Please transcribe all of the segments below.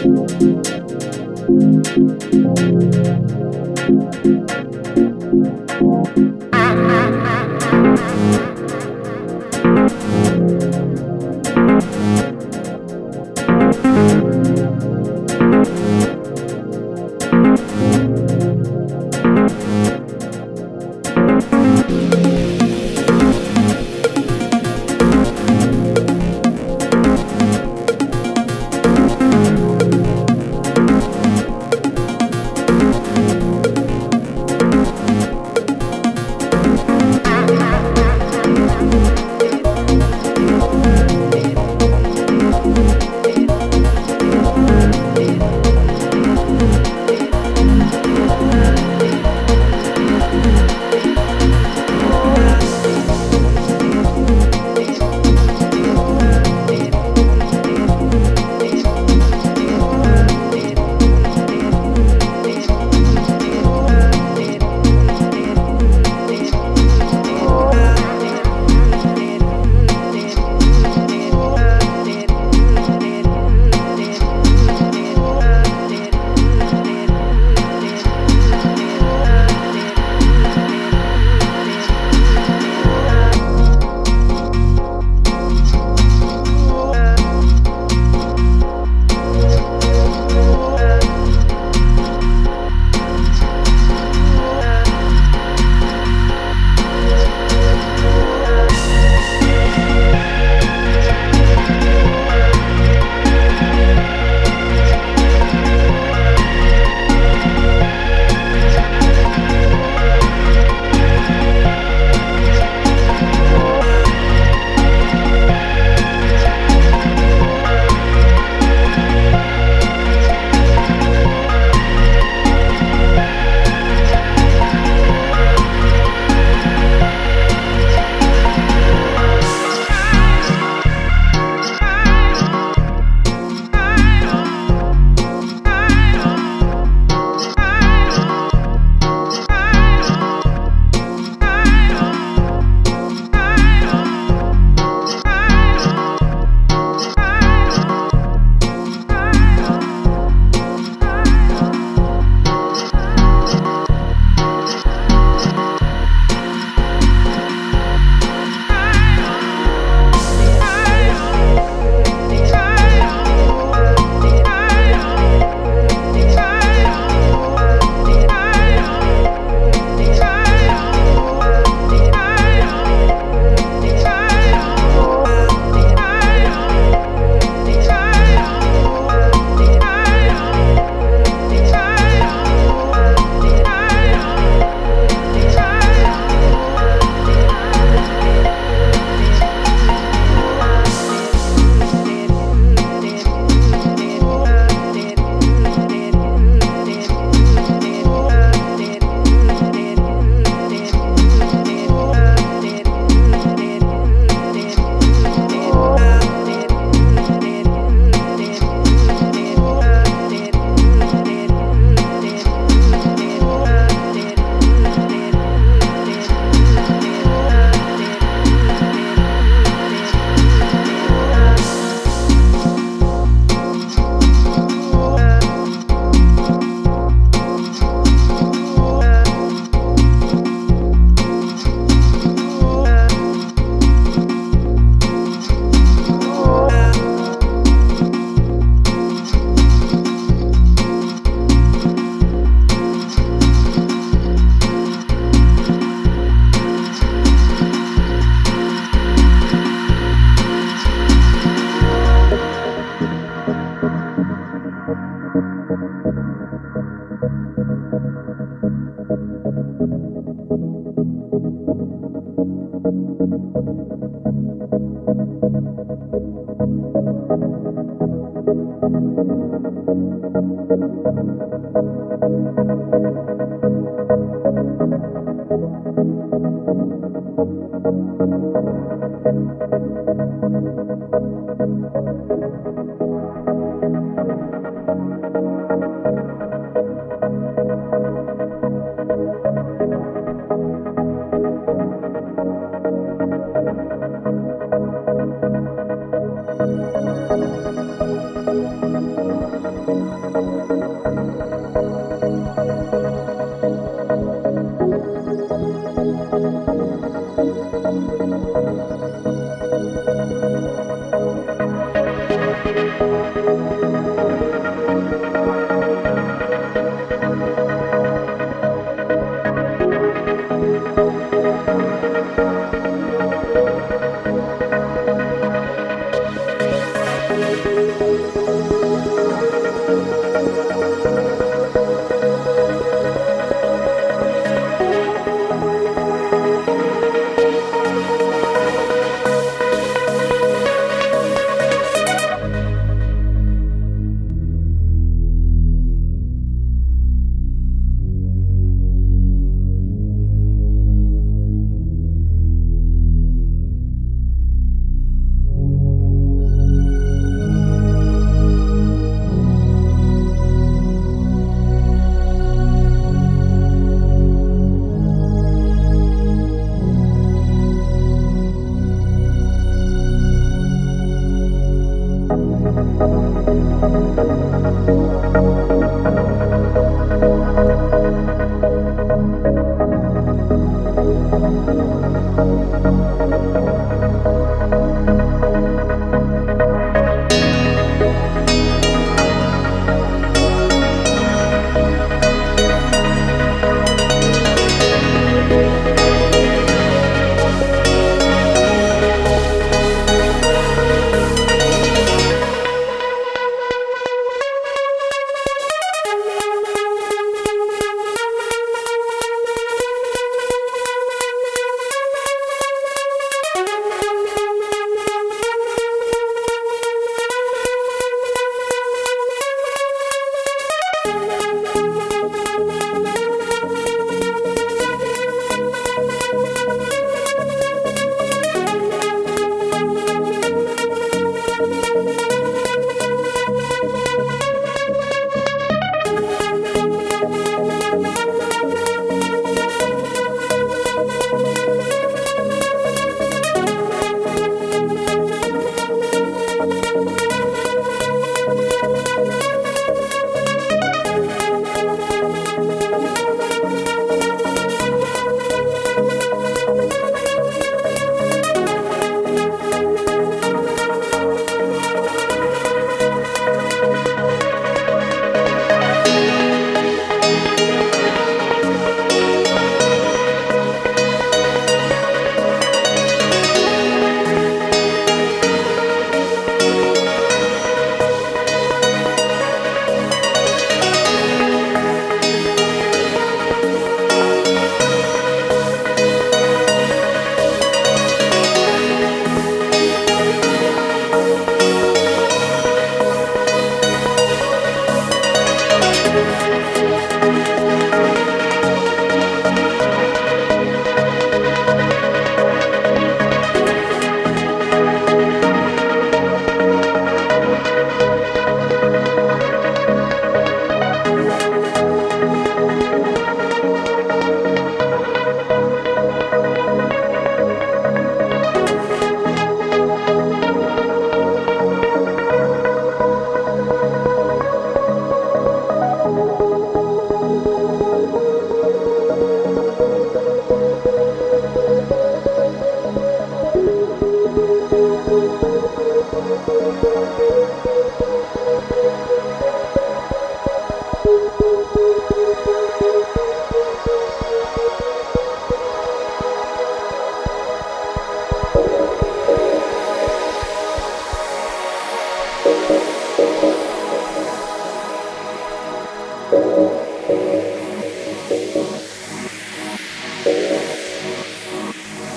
Thank you.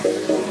Thank